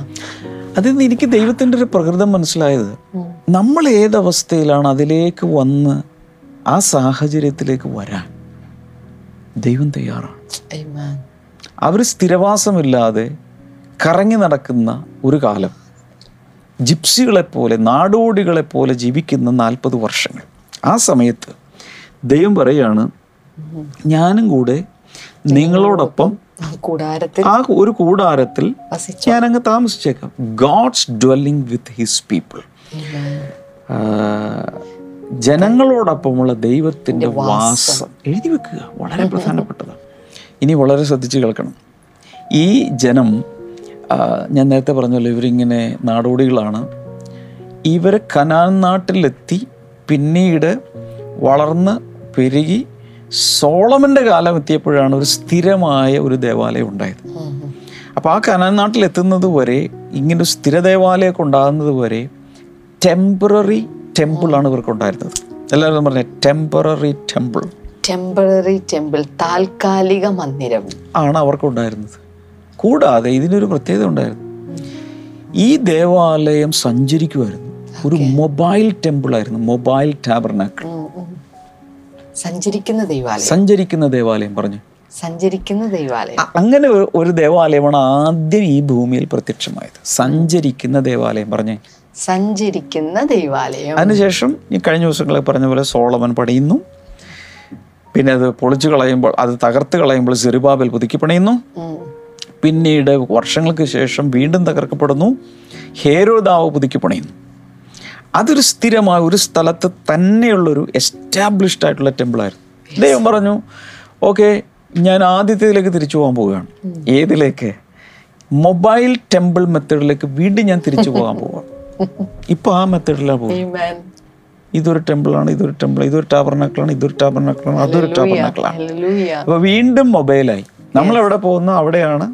അതിൽ നിന്ന് എനിക്ക് ദൈവത്തിന്റെ ഒരു പ്രകൃതം മനസ്സിലായത് നമ്മൾ ഏതവസ്ഥയിലാണ് അതിലേക്ക് വന്ന് ആ സാഹചര്യത്തിലേക്ക് വരാൻ? ദൈവം തയ്യാറാണ്. അവർ സ്ഥിരവാസമില്ലാതെ കറങ്ങി നടക്കുന്ന ഒരു കാലം. ജിപ്സികളെപ്പോലെ നാടോടികളെപ്പോലെ ജീവിക്കുന്ന നാൽപ്പത് വർഷങ്ങൾ. ആ സമയത്ത് ദൈവം പറയാണ് ഞാനും കൂടെ നിങ്ങളോടൊപ്പം
ആ
ഒരു കൂടാരത്തിൽ ഞാൻ അങ്ങ് താമസിച്ചേക്കാം. God's dwelling with his people ജനങ്ങളോടൊപ്പമുള്ള ദൈവത്തിന്റെ വാസം. എഴുതി വെക്കുക. വളരെ പ്രധാനപ്പെട്ടതാണ്. ഇനി വളരെ ശ്രദ്ധിച്ച് കേൾക്കണം. ഈ ജനം ഞാൻ നേരത്തെ പറഞ്ഞല്ലോ ഇവരിങ്ങനെ നാടോടികളാണ്. ഇവർ കനാൻ നാട്ടിലെത്തി പിന്നീട് വളർന്ന് പെരുകി സോളമന്റെ കാലം എത്തിയപ്പോഴാണ് ഒരു സ്ഥിരമായ ഒരു ദേവാലയം ഉണ്ടായത്. അപ്പോൾ ആ കനാൻ നാട്ടിലെത്തുന്നത് വരെ ഇങ്ങനെ ഒരു സ്ഥിര ദേവാലയമൊക്കെ ഉണ്ടാകുന്നത് വരെ ടെമ്പററി ടെമ്പിളാണ് ഇവർക്ക് ഉണ്ടായിരുന്നത് എല്ലാവരും പറഞ്ഞ ടെമ്പററി ടെമ്പിൾ.
ടെമ്പററി ടെമ്പിൾ താൽക്കാലിക മന്ദിരം.
ആണ് അവർക്കുണ്ടായിരുന്നത്. കൂടാതെ ഇതിനൊരു പ്രത്യേകത ഉണ്ടായിരുന്നു. ഈ ദേവാലയം സഞ്ചരിക്കുമായിരുന്നു ഒരു മൊബൈൽ ടെമ്പിൾ ആയിരുന്നു മൊബൈൽ ടാബർനാക്കിൾ.
സഞ്ചരിക്കുന്ന ദൈവാലയം.
സഞ്ചരിക്കുന്ന ദേവാലയം പറഞ്ഞു.
സഞ്ചരിക്കുന്ന ദേവാലയം.
അങ്ങനെ ഒരു- ദേവാലയമാണ് ആദ്യം ഈ ഭൂമിയിൽ പ്രത്യക്ഷമായത്. സഞ്ചരിക്കുന്ന ദേവാലയം പറഞ്ഞു.
സഞ്ചരിക്കുന്ന ദേവാലയം.
അതിനുശേഷം ഈ കഴിഞ്ഞ ദിവസങ്ങളിൽ പറഞ്ഞ പോലെ സോളമൻ പണിയുന്നു. പിന്നെ അത് പൊളിച്ചു കളയുമ്പോൾ അത് തകർത്ത് കളയുമ്പോൾ സെറുബാബൽ പുതുക്കി പണിയുന്നു. പിന്നീട് വർഷങ്ങൾക്ക് ശേഷം വീണ്ടും തകർക്കപ്പെടുന്നു. ഹേരോദാവ് പുതുക്കി പണിയുന്നു. അതൊരു സ്ഥിരമായ ഒരു സ്ഥലത്ത് തന്നെയുള്ളൊരു എസ്റ്റാബ്ലിഷ്ഡ് ആയിട്ടുള്ള ടെമ്പിളായിരുന്നു ദൈവം പറഞ്ഞു ഓക്കെ ഞാൻ ആദ്യത്തേതിലേക്ക് തിരിച്ചു പോകാൻ പോവുകയാണ്. ഏതിലേക്ക്? മൊബൈൽ ടെമ്പിൾ മെത്തേഡിലേക്ക് വീണ്ടും ഞാൻ തിരിച്ചു പോകാൻ പോവാം ഇപ്പൊ ആ മെത്തേഡിലാണ് പോകുന്നത്. ഇതൊരു ടെമ്പിളാണ് ഇതൊരു ടെമ്പിൾ ഇതൊരു ടാബർനാക്കളാണ് ഇതൊരു ടാബർനാക്കളാണ് അതൊരു ടാബർനാക്കളാണ്. അപ്പൊ വീണ്ടും മൊബൈലായി. നമ്മൾ എവിടെ പോകുന്നു? അവിടെയാണ്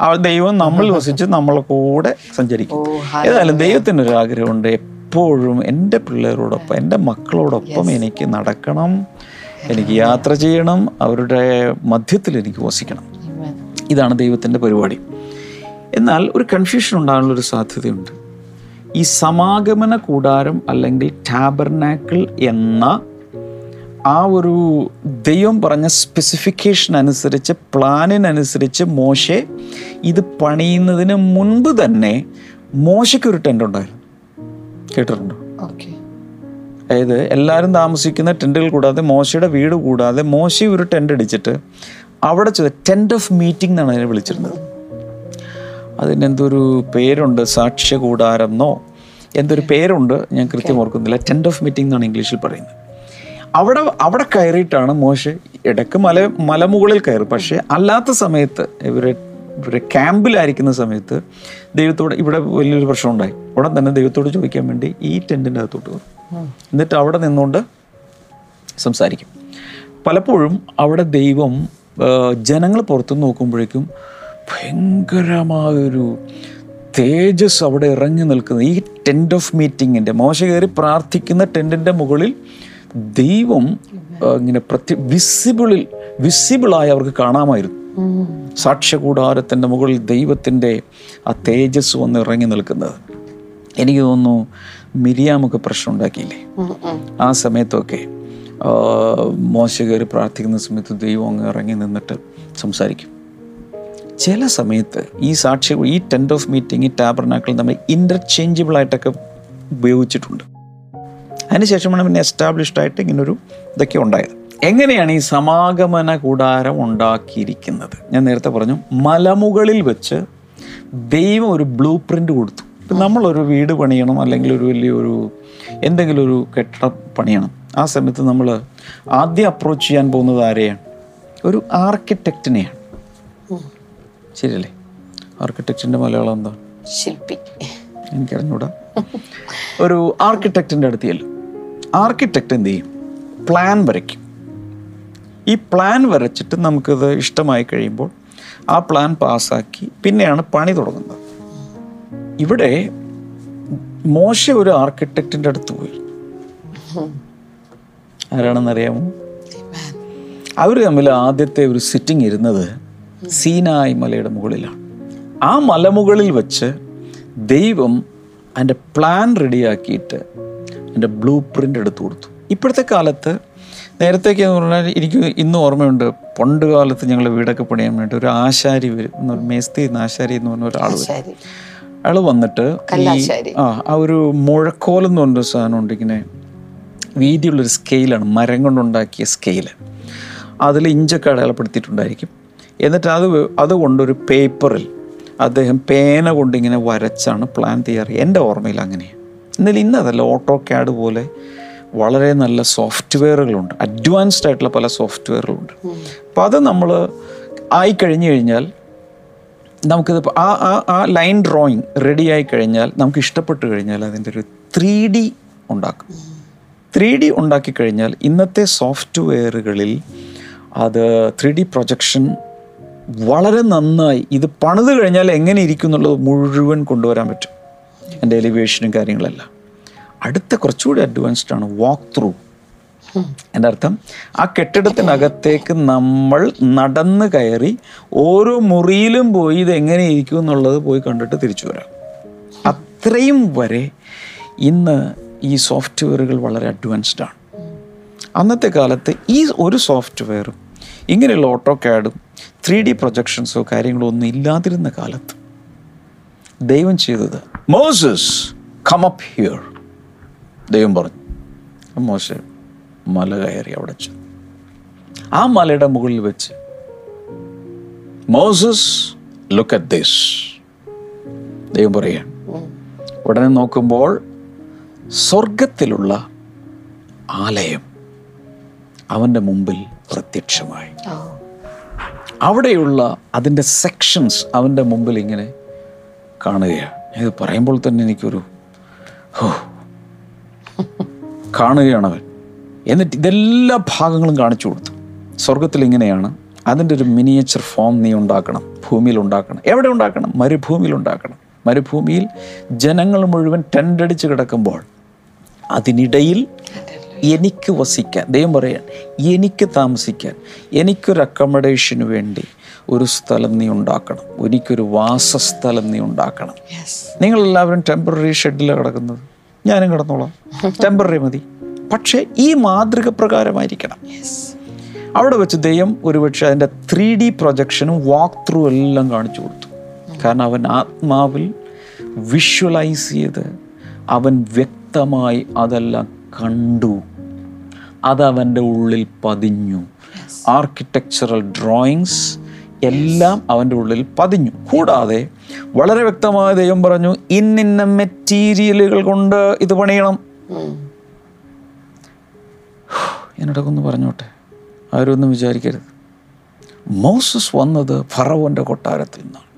ആ ദൈവം നമ്മൾ വസിച്ച് നമ്മളെ കൂടെ സഞ്ചരിക്കും. ഏതായാലും ദൈവത്തിന് ഒരു ആഗ്രഹമുണ്ട് എപ്പോഴും എന്റെ പിള്ളേരോടൊപ്പം എന്റെ മക്കളോടൊപ്പം എനിക്ക് നടക്കണം. എനിക്ക് യാത്ര ചെയ്യണം. അവരുടെ മധ്യത്തിൽ എനിക്ക് വസിക്കണം. ഇതാണ് ദൈവത്തിന്റെ പരിപാടി. എന്നാൽ ഒരു കൺഫ്യൂഷൻ ഉണ്ടാകാനുള്ളൊരു സാധ്യതയുണ്ട്. ഈ സമാഗമന കൂടാരം അല്ലെങ്കിൽ ടാബർനാക്കിൾ എന്ന ആ ഒരു ദൈവം പറഞ്ഞ സ്പെസിഫിക്കേഷൻ അനുസരിച്ച് പ്ലാനിനനുസരിച്ച് മോശെ ഇത് പണിയുന്നതിന് മുൻപ് തന്നെ മോശയ്ക്ക് ഒരു ടെന്റ് ഉണ്ടായിരുന്നു. കേട്ടിട്ടുണ്ടോ?
ഓക്കെ
അതായത് എല്ലാവരും താമസിക്കുന്ന ടെന്റുകൾ കൂടാതെ മോശയുടെ വീട് കൂടാതെ മോശ ഒരു ടെന്റ് അടിച്ചിട്ട് അവിടെ ചെയ്ത ടെന്റ് ഓഫ് മീറ്റിംഗ് എന്നാണ് അതിനെ വിളിച്ചിരുന്നത്. അതിന് എന്തൊരു പേരുണ്ട്? സാക്ഷ്യ കൂടാരം എന്നോ? എന്തൊരു പേരുണ്ട്? ഞാൻ കൃത്യം ഓർക്കുന്നില്ല. ടെന്റ് ഓഫ് മീറ്റിംഗ് എന്നാണ് ഇംഗ്ലീഷിൽ പറയുന്നത്. അവിടെ അവിടെ കയറിയിട്ടാണ് മോശ ഇടയ്ക്ക് മല മലമുകളിൽ കയറി. പക്ഷേ അല്ലാത്ത സമയത്ത് ഇവരെ ഇവരെ ക്യാമ്പിലായിരിക്കുന്ന സമയത്ത് ദൈവത്തോട് ഇവിടെ വലിയൊരു പ്രശ്നം ഉണ്ടായി ഉടൻ തന്നെ ദൈവത്തോട് ചോദിക്കാൻ വേണ്ടി ഈ ടെന്റിന്റെ അകത്തോട്ട് കയറും എന്നിട്ട് അവിടെ നിന്നുകൊണ്ട് സംസാരിക്കും. പലപ്പോഴും അവിടെ ദൈവം ജനങ്ങൾ പുറത്തു നോക്കുമ്പോഴേക്കും ഭയങ്കരമായൊരു തേജസ് അവിടെ ഇറങ്ങി നിൽക്കുന്നത് ഈ ടെന്റ് ഓഫ് മീറ്റിങ്ങിന്റെ മോശ കയറി പ്രാർത്ഥിക്കുന്ന ടെന്റിന്റെ മുകളിൽ ദൈവം ഇങ്ങനെ പ്രത്യ വിസിബിളിൽ വിസിബിളായി അവർക്ക് കാണാമായിരുന്നു. സാക്ഷ്യകൂടാരത്തിന്റെ മുകളിൽ ദൈവത്തിന്റെ ആ തേജസ് വന്ന് ഇറങ്ങി നിൽക്കുന്നത് എനിക്ക് തോന്നുന്നു മിരിയാമൊക്കെ പ്രശ്നം ഉണ്ടാക്കിയില്ലേ. ആ സമയത്തൊക്കെ മോശ പ്രാർത്ഥിക്കുന്ന സമയത്ത് ദൈവം അങ്ങ് ഇറങ്ങി നിന്നിട്ട് സംസാരിക്കും ചില സമയത്ത് ഈ സാക്ഷി ഈ ടെന്റ് ഓഫ് മീറ്റിംഗ് ഈ ടാബർനാക്കൾ നമ്മൾ ഇന്റർചേഞ്ചബിൾ ആയിട്ടൊക്കെ ഉപയോഗിച്ചിട്ടുണ്ട് അതിനുശേഷമാണ് പിന്നെ എസ്റ്റാബ്ലിഷ്ഡ് ആയിട്ട് ഇങ്ങനൊരു ഇതൊക്കെ ഉണ്ടായത്. എങ്ങനെയാണ് ഈ സമാഗമന കൂടാരം ഉണ്ടാക്കിയിരിക്കുന്നത്? ഞാൻ നേരത്തെ പറഞ്ഞു മലമുകളിൽ വെച്ച് ദൈവം ഒരു ബ്ലൂ പ്രിന്റ് കൊടുത്തു. ഇപ്പം നമ്മളൊരു വീട് പണിയണം അല്ലെങ്കിൽ ഒരു വലിയൊരു എന്തെങ്കിലും ഒരു കെട്ടിടം പണിയണം. ആ സമയത്ത് നമ്മൾ ആദ്യം അപ്രോച്ച് ചെയ്യാൻ പോകുന്നത് ആരെയാണ്? ഒരു ആർക്കിടെക്റ്റിനെയാണ് ശരിയല്ലേ? ആർക്കിടെക്റ്റിന്റെ മലയാളം എന്താ?
ശില്പി.
എനിക്കറിഞ്ഞൂടാ. ഒരു ആർക്കിടെക്റ്റിന്റെ അടുത്ത് ചെല്ലും. ആർക്കിടെക്റ്റ് എന്ത് ചെയ്യും? പ്ലാൻ വരയ്ക്കും. ഈ പ്ലാൻ വരച്ചിട്ട് നമുക്കിത് ഇഷ്ടമായി കഴിയുമ്പോൾ ആ പ്ലാൻ പാസ്സാക്കി പിന്നെയാണ് പണി തുടങ്ങുന്നത്. ഇവിടെ മോശ ഒരു ആർക്കിടെക്റ്റിന്റെ അടുത്ത് പോയി. ആരാണെന്നറിയാമോ? അവർ തമ്മിൽ ആദ്യത്തെ ഒരു സിറ്റിംഗ് ഇരുന്നത് സീനായ് മലയുടെ മുകളിലാണ്. ആ മലമുകളിൽ വെച്ച് ദൈവം അതിന്റെ പ്ലാൻ റെഡിയാക്കിയിട്ട് അതിന്റെ ബ്ലൂ പ്രിന്റ് എടുത്തു കൊടുത്തു. ഇപ്പോഴത്തെ കാലത്ത് നേരത്തേക്ക് എന്ന് പറഞ്ഞാൽ എനിക്ക് ഇന്നും ഓർമ്മയുണ്ട് പണ്ട് കാലത്ത് ഞങ്ങൾ വീടൊക്കെ പണിയാൻ വേണ്ടി ഒരു ആശാരി വരും എന്ന് പറഞ്ഞ മേസ്തി എന്ന് ആശാരി എന്ന് പറഞ്ഞ ഒരാൾ വരും. അയാൾ വന്നിട്ട് ഈ ആ ആ ഒരു മുഴക്കോൽ എന്ന് പറഞ്ഞൊരു സാധനം ഉണ്ട് ഇങ്ങനെ. വീതിയുള്ളൊരു സ്കെയിലാണ് മരം കൊണ്ടുണ്ടാക്കിയ സ്കെയിൽ. അതിൽ ഇഞ്ചൊക്കെ അടയാളപ്പെടുത്തിയിട്ടുണ്ടായിരിക്കും. എന്നിട്ട് അത് അതുകൊണ്ടൊരു പേപ്പറിൽ അദ്ദേഹം പേന കൊണ്ടിങ്ങനെ വരച്ചാണ് പ്ലാൻ തയ്യാറ് എന്റെ ഓർമ്മയിൽ അങ്ങനെയാണ്. എന്നാൽ ഇന്നതല്ല ഓട്ടോ ക്യാഡ് പോലെ വളരെ നല്ല സോഫ്റ്റ്വെയറുകളുണ്ട്. അഡ്വാൻസ്ഡ് ആയിട്ടുള്ള പല സോഫ്റ്റ്വെയറുകളുണ്ട്. അപ്പോൾ അത് നമ്മൾ ആയി കഴിഞ്ഞു കഴിഞ്ഞാൽ നമുക്കിത് ആ ആ ആ ലൈൻ ഡ്രോയിങ് റെഡി ആയി കഴിഞ്ഞാൽ നമുക്ക് ഇഷ്ടപ്പെട്ട് കഴിഞ്ഞാൽ അതിന്റെ ഒരു ത്രീ ഡി ഉണ്ടാക്കും. ത്രീ ഡി ഉണ്ടാക്കി കഴിഞ്ഞാൽ ഇന്നത്തെ സോഫ്റ്റ്വെയറുകളിൽ അത് ത്രീ ഡി പ്രൊജക്ഷൻ വളരെ നന്നായി ഇത് പണിത് കഴിഞ്ഞാൽ എങ്ങനെ ഇരിക്കും എന്നുള്ളത് മുഴുവൻ കൊണ്ടുവരാൻ പറ്റും. എന്റെ എലിവേഷനും കാര്യങ്ങളെല്ലാം. അടുത്ത കുറച്ചുകൂടി അഡ്വാൻസ്ഡ് ആണ് വാക്ക് ത്രൂ എന്റെ അർത്ഥം ആ കെട്ടിടത്തിനകത്തേക്ക് നമ്മൾ നടന്ന് കയറി ഓരോ മുറിയിലും പോയി ഇത് എങ്ങനെ ഇരിക്കും എന്നുള്ളത് പോയി കണ്ടിട്ട് തിരിച്ചു വരാം. അത്രയും വരെ ഇന്ന് ഈ സോഫ്റ്റ്വെയറുകൾ വളരെ അഡ്വാൻസ്ഡ് ആണ്. അന്നത്തെ കാലത്ത് ഈ ഒരു സോഫ്റ്റ്വെയറും ഇങ്ങനെയുള്ള ഓട്ടോ ക്യാഡും ത്രീ ഡി പ്രൊജക്ഷൻസോ കാര്യങ്ങളോ ഒന്നും ഇല്ലാതിരുന്ന കാലത്ത് ദൈവം ചെയ്തത് മോസസ് കം അപ്പ് ഹിയർ ദൈവം പറഞ്ഞു. മോശ മല കയറി അവിടെ ചെന്നു. ആ മലയുടെ മുകളിൽ വെച്ച് മോസസ് ലുക്ക് അറ്റ് ദിസ് ദൈവം പറയുക ഉടനെ നോക്കുമ്പോൾ സ്വർഗത്തിലുള്ള ആലയം അവന്റെ മുമ്പിൽ പ്രത്യക്ഷമായി. അവിടെയുള്ള അതിന്റെ സെക്ഷൻസ് അവന്റെ മുമ്പിൽ ഇങ്ങനെ കാണുകയാണ്. ഇത് പറയുമ്പോൾ തന്നെ എനിക്കൊരു ഹോ. കാണുകയാണ് അവൻ എന്നിട്ട് ഇതെല്ലാ ഭാഗങ്ങളും കാണിച്ചു കൊടുത്തു. സ്വർഗത്തിൽ ഇങ്ങനെയാണ്. അതിന്റെ ഒരു മിനിയേച്ചർ ഫോം നീ ഉണ്ടാക്കണം. ഭൂമിയിൽ ഉണ്ടാക്കണം. എവിടെ ഉണ്ടാക്കണം? മരുഭൂമിയിൽ ഉണ്ടാക്കണം. മരുഭൂമിയിൽ ജനങ്ങൾ മുഴുവൻ ടെൻഡടിച്ച് കിടക്കുമ്പോൾ അതിനിടയിൽ എനിക്ക് വസിക്കാൻ ദൈവം പറയാൻ എനിക്ക് താമസിക്കാൻ എനിക്കൊരു അക്കോമഡേഷന് വേണ്ടി ഒരു സ്ഥലം നീ ഉണ്ടാക്കണം. എനിക്കൊരു വാസസ്ഥലം നീ ഉണ്ടാക്കണം.
നിങ്ങൾ
നിങ്ങളെല്ലാവരും ടെമ്പററി ഷെഡിലാണ് കിടക്കുന്നത്. ഞാനും കിടന്നോളാം. ടെമ്പററി മതി. പക്ഷേ ഈ മാതൃക പ്രകാരമായിരിക്കണം. അവിടെ വെച്ച് ദൈവം ഒരുപക്ഷെ അതിന്റെ ത്രീ ഡി പ്രൊജക്ഷനും വാക്ക് ത്രൂ എല്ലാം കാണിച്ചു കൊടുത്തു. കാരണം അവൻ ആത്മാവിൽ വിഷ്വലൈസ് ചെയ്ത് അവൻ വ്യക്തമായി അതെല്ലാം കണ്ടു. അതവന്റെ ഉള്ളിൽ പതിഞ്ഞു. ആർക്കിടെക്ചറൽ ഡ്രോയിങ്സ് എല്ലാം അവന്റെ ഉള്ളിൽ പതിഞ്ഞു. കൂടാതെ വളരെ വ്യക്തമായ ദൈവം പറഞ്ഞു ഇന്നിന്ന മെറ്റീരിയലുകൾ കൊണ്ട് ഇത് പണിയണം. എന്നോടൊക്കെ പറഞ്ഞോട്ടെ? ആരും ഒന്നും വിചാരിക്കരുത്. മോസസ് വന്നത് ഫറവോന്റെ കൊട്ടാരത്തിൽ നിന്നാണ്.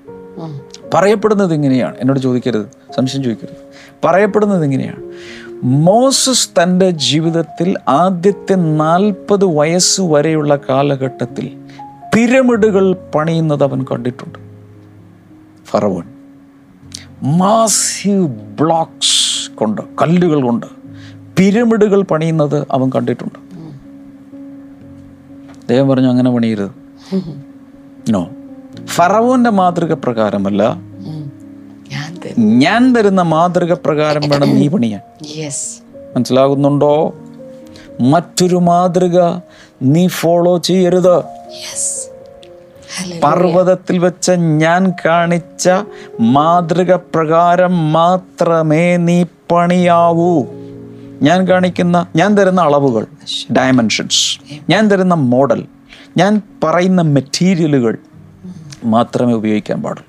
പറയപ്പെടുന്നത് ഇങ്ങനെയാണ്. എന്നോട് ചോദിക്കരുത്. സംശയം ചോദിക്കരുത്. പറയപ്പെടുന്നത് ഇങ്ങനെയാണ്. മോസസ് തന്റെ ജീവിതത്തിൽ ആദ്യത്തെ നാൽപ്പത് വയസ്സ് വരെയുള്ള കാലഘട്ടത്തിൽ പിരമിഡുകൾ പണിയുന്നത് അവൻ കണ്ടിട്ടുണ്ട്. ഫറവോൻ മാസീവ് ബ്ലോക്സ് കൊണ്ട് കല്ലുകൾ കൊണ്ട് പിരമിഡുകൾ പണിയുന്നത് അവൻ കണ്ടിട്ടുണ്ട്. ദൈവം പറഞ്ഞു അങ്ങനെ പണിയരുത്. നോ ഫറവോന്റെ മാതൃക പ്രകാരമല്ല.
ഞാൻ
തരുന്ന മാതൃക പ്രകാരം വേണം നീ പണിയാൻ. മനസ്സിലാകുന്നുണ്ടോ? മറ്റൊരു മാതൃക നീ ഫോളോ ചെയ്യരുത്. പർവതത്തിൽ വെച്ച ഞാൻ കാണിച്ച മാതൃക പ്രകാരം മാത്രമേ നീ പണിയാവൂ. ഞാൻ കാണിക്കുന്ന ഞാൻ തരുന്ന അളവുകൾ ഡയമെൻഷൻസ് ഞാൻ തരുന്ന മോഡൽ ഞാൻ പറയുന്ന മെറ്റീരിയലുകൾ മാത്രമേ ഉപയോഗിക്കാൻ പാടുള്ളൂ.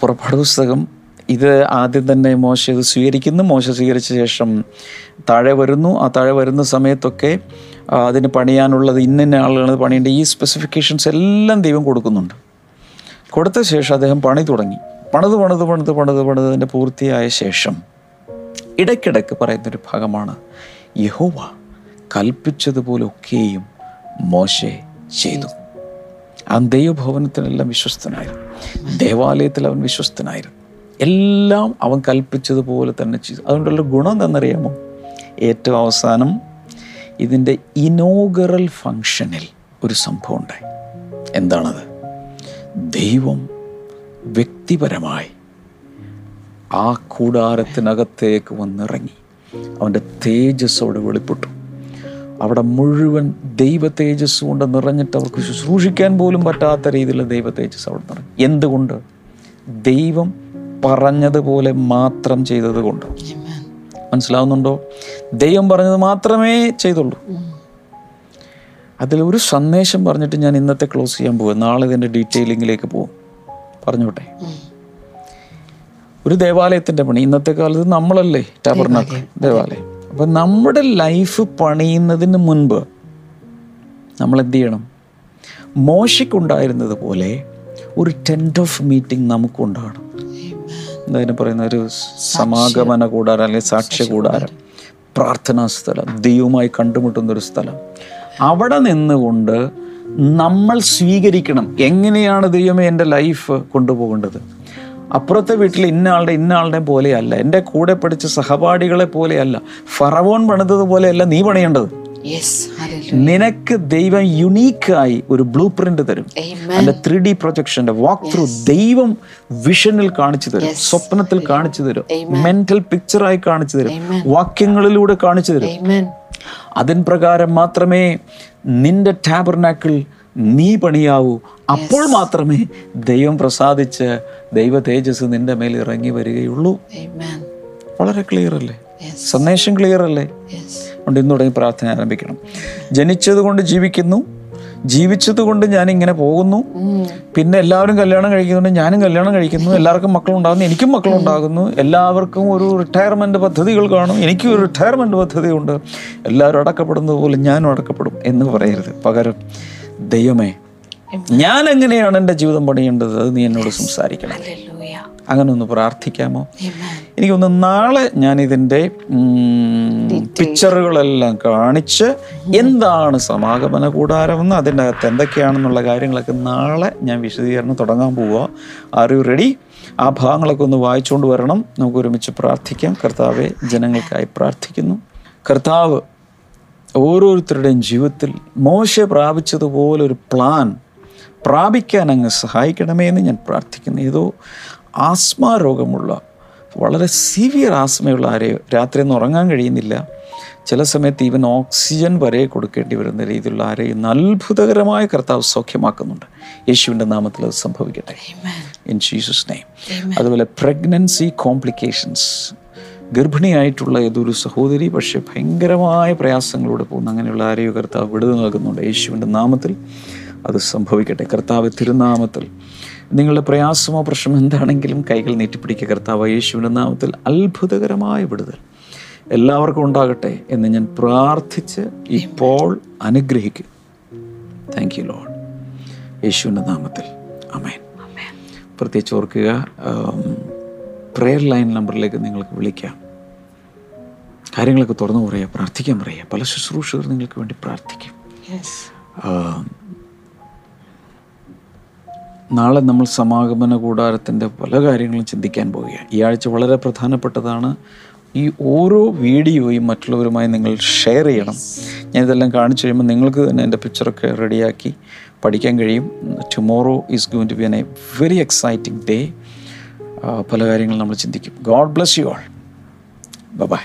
പുറപ്പാട് പുസ്തകം ഇത് ആദ്യം തന്നെ മോശ ഇത് സ്വീകരിക്കുന്നു. മോശ സ്വീകരിച്ച ശേഷം താഴെ വരുന്നു. ആ താഴെ വരുന്ന സമയത്തൊക്കെ അതിന് പണിയാനുള്ളത് ഇന്നിന്ന ആളുകൾ പണിയേണ്ട ഈ സ്പെസിഫിക്കേഷൻസ് എല്ലാം ദൈവം കൊടുക്കുന്നുണ്ട്. കൊടുത്ത ശേഷം അദ്ദേഹം പണി തുടങ്ങി. പണിത് പണിത് പണിത് പണിത് പണിതതിന്റെ പൂർത്തിയായ ശേഷം ഇടയ്ക്കിടയ്ക്ക് പറയുന്നൊരു ഭാഗമാണ് യഹോവ കൽപ്പിച്ചതുപോലെ ഒക്കെയും മോശെ ചെയ്തു. അവൻ ദൈവഭവനത്തിനെല്ലാം വിശ്വസ്തനായിരുന്നു. ദേവാലയത്തിൽ അവൻ വിശ്വസ്തനായിരുന്നു. എല്ലാം അവൻ കൽപ്പിച്ചതുപോലെ തന്നെ ചെയ്തു. അതുകൊണ്ടുള്ള ഗുണം എന്തെന്നറിയാമോ ഏറ്റവും അവസാനം ഇതിന്റെ ഇനോഗറൽ ഫങ്ഷനിൽ ഒരു സംഭവം ഉണ്ടായി. എന്താണത്? ദൈവം വ്യക്തിപരമായി ആ കൂടാരത്തിനകത്തേക്ക് വന്നിറങ്ങി. അവന്റെ തേജസ് അവിടെ വെളിപ്പെട്ടു. അവിടെ മുഴുവൻ ദൈവ തേജസ് കൊണ്ട് നിറഞ്ഞിട്ട് അവർക്ക് ശുശ്രൂഷിക്കാൻ പോലും പറ്റാത്ത രീതിയിലുള്ള ദൈവ തേജസ് അവിടെ നിറഞ്ഞു. എന്തുകൊണ്ട്? ദൈവം പറഞ്ഞതുപോലെ മാത്രം ചെയ്തത് കൊണ്ട് മനസ്സിലാവുന്നുണ്ടോ? ദൈവം പറഞ്ഞത് മാത്രമേ ചെയ്തുള്ളൂ. അതിൽ ഒരു സന്ദേശം പറഞ്ഞിട്ട് ഞാൻ ഇന്നത്തെ ക്ലോസ് ചെയ്യാൻ പോകും നാളെ ഇതിന്റെ ഡീറ്റെയിലിങ്ങിലേക്ക് പോകും പറഞ്ഞോട്ടെ? ഒരു ദേവാലയത്തിന്റെ പണി. ഇന്നത്തെ കാലത്ത് നമ്മളല്ലേ ടാബർനാക്ക് ദേവാലയം. അപ്പം നമ്മുടെ ലൈഫ് പണിയുന്നതിന് മുൻപ് നമ്മൾ എന്ത് ചെയ്യണം? മോശയ്ക്കുണ്ടായിരുന്നത് പോലെ ഒരു ടെന്റ് ഓഫ് മീറ്റിംഗ് നമുക്കുണ്ടാകണം. അതിന് പറയുന്ന ഒരു സമാഗമന കൂടാരം അല്ലെങ്കിൽ സാക്ഷ്യ കൂടാരം. പ്രാർത്ഥനാ സ്ഥലം ദൈവമായി കണ്ടുമുട്ടുന്ന ഒരു സ്ഥലം. അവിടെ നിന്നുകൊണ്ട് നമ്മൾ സ്വീകരിക്കണം. എങ്ങനെയാണ് ദൈവമേ എന്റെ ലൈഫ് കൊണ്ടുപോകേണ്ടത്? അപ്പുറത്തെ വീട്ടിൽ ഇന്ന ആളുടെ ഇന്ന ആളുടെ പോലെയല്ല. എന്റെ കൂടെ പഠിച്ച സഹപാഠികളെ പോലെയല്ല. ഫറവോൻ പണിതത് പോലെയല്ല നീ പണിയേണ്ടത്. നിനക്ക് ദൈവം യുണീക്കായി ഒരു ബ്ലൂ പ്രിന്റ് തരും. അതിന്റെ ത്രീ ഡി പ്രൊജക്ഷന്റെ വാക്ക് ത്രൂ ദൈവം വിഷനിൽ കാണിച്ചു തരും. സ്വപ്നത്തിൽ കാണിച്ചു തരും. മെന്റൽ പിക്ചറായി കാണിച്ചു തരും. വാക്യങ്ങളിലൂടെ കാണിച്ചു തരും. അതിൻ പ്രകാരം മാത്രമേ നിന്റെ ടാബർനാക്കിൾ നീ പണിയാവൂ. അപ്പോൾ മാത്രമേ ദൈവം പ്രസാദിച്ച് ദൈവ തേജസ് നിന്റെ മേൽ ഇറങ്ങി വരികയുള്ളൂ. വളരെ ക്ലിയർ അല്ലേ? സന്ദേശം ക്ലിയർ അല്ലേ. അതുകൊണ്ട് ഇന്ന് തുടങ്ങി പ്രാർത്ഥന ആരംഭിക്കണം. ജനിച്ചത് കൊണ്ട് ജീവിക്കുന്നു. ജീവിച്ചത് കൊണ്ട് ഞാൻ ഇങ്ങനെ പോകുന്നു. പിന്നെ എല്ലാവരും കല്യാണം കഴിക്കുന്നുണ്ട്. ഞാനും കല്യാണം കഴിക്കുന്നു. എല്ലാവർക്കും മക്കളുണ്ടാകുന്നു എനിക്കും മക്കളുണ്ടാകുന്നു എല്ലാവർക്കും ഒരു റിട്ടയർമെന്റ് പദ്ധതികൾ കാണും. എനിക്കും ഒരു റിട്ടയർമെന്റ് പദ്ധതിയുണ്ട്. എല്ലാവരും അടക്കപ്പെടുന്നത് പോലെ ഞാനും അടക്കപ്പെടും എന്ന് പറയരുത്. പകരം ദൈവമേ ഞാൻ എങ്ങനെയാണ് എന്റെ ജീവിതം പണിയേണ്ടത്? അത് നീ എന്നോട് സംസാരിക്കണം. അങ്ങനെ ഒന്ന് പ്രാർത്ഥിക്കാമോ. എനിക്കൊന്ന് നാളെ ഞാൻ ഇതിന്റെ പിക്ചറുകളെല്ലാം കാണിച്ച് എന്താണ് സമാഗമന കൂടാരമെന്ന് അതിന്റെ അകത്ത് എന്തൊക്കെയാണെന്നുള്ള കാര്യങ്ങളൊക്കെ നാളെ ഞാൻ വിശദീകരണം തുടങ്ങാൻ പോവുക ആർ യു റെഡി ആ ഭാഗങ്ങളൊക്കെ ഒന്ന് വായിച്ചുകൊണ്ട് വരണം. നമുക്ക് ഒരുമിച്ച് പ്രാർത്ഥിക്കാം. കർത്താവെ ജനങ്ങൾക്കായി പ്രാർത്ഥിക്കുന്നു. കർത്താവ് ഓരോരുത്തരുടെയും ജീവിതത്തിൽ മോശ പ്രാപിച്ചതുപോലൊരു പ്ലാൻ പ്രാപിക്കാൻ അങ്ങ് സഹായിക്കണമേ എന്ന് ഞാൻ പ്രാർത്ഥിക്കുന്നു. ഏതോ ആസ്മ രോഗമുള്ള വളരെ സിവിയർ ആസ്മയുള്ള ആരെ രാത്രി ഒന്നും ഉറങ്ങാൻ കഴിയുന്നില്ല. ചില സമയത്ത് ഈവൻ ഓക്സിജൻ വരെ കൊടുക്കേണ്ടി വരുന്ന രീതിയിലുള്ള ആരെയും ഇന്ന് അത്ഭുതകരമായ കർത്താവ് സൗഖ്യമാക്കുന്നുണ്ട്. യേശുവിന്റെ നാമത്തിൽ അത് സംഭവിക്കട്ടെ. ഇൻ ജീസസ് നെയ്മ് അതുപോലെ പ്രഗ്നൻസി കോംപ്ലിക്കേഷൻസ് ഗർഭിണിയായിട്ടുള്ള ഏതൊരു സഹോദരി പക്ഷേ ഭയങ്കരമായ പ്രയാസങ്ങളിലൂടെ പോകുന്ന. അങ്ങനെയുള്ള ആരെയോ കർത്താവ് വിടുതൽ നൽകുന്നുണ്ട്. യേശുവിന്റെ നാമത്തിൽ അത് സംഭവിക്കട്ടെ. കർത്താവ് തിരുനാമത്തിൽ നിങ്ങളുടെ പ്രയാസമോ പ്രശ്നമോ എന്താണെങ്കിലും കൈകൾ നീട്ടിപ്പിടിക്കുക. കർത്താവ് യേശുവിന്റെ നാമത്തിൽ അത്ഭുതകരമായ വിടുതൽ എല്ലാവർക്കും ഉണ്ടാകട്ടെ എന്ന് ഞാൻ പ്രാർത്ഥിച്ച് ഇപ്പോൾ അനുഗ്രഹിക്കും. താങ്ക് യു ലോഡ് യേശുവിന്റെ നാമത്തിൽ. അമേൻ പ്രത്യേകിച്ച് ഓർക്കുക പ്രെയർ ലൈൻ നമ്പറിലേക്ക് നിങ്ങൾക്ക് വിളിക്കാം. കാര്യങ്ങളൊക്കെ തുറന്നു പറയുക പ്രാർത്ഥിക്കാൻ പറയുക. പല ശുശ്രൂഷകർ നിങ്ങൾക്ക് വേണ്ടി പ്രാർത്ഥിക്കും. നാളെ നമ്മൾ സമാഗമന കൂടാരത്തിന്റെ പല കാര്യങ്ങളും ചിന്തിക്കാൻ പോവുകയാണ്. ഈ ആഴ്ച വളരെ പ്രധാനപ്പെട്ടതാണ്. ഈ ഓരോ വീഡിയോയും മറ്റുള്ളവരുമായി നിങ്ങൾ ഷെയർ ചെയ്യണം. ഞാൻ ഇതെല്ലാം കാണിച്ചു കഴിയുമ്പോൾ നിങ്ങൾക്ക് തന്നെ എന്റെ പിക്ചറൊക്കെ റെഡിയാക്കി പഠിക്കാൻ കഴിയും. Tomorrow is going to be an a very exciting day പല കാര്യങ്ങളും നമ്മൾ ചിന്തിക്കും. God bless you all bye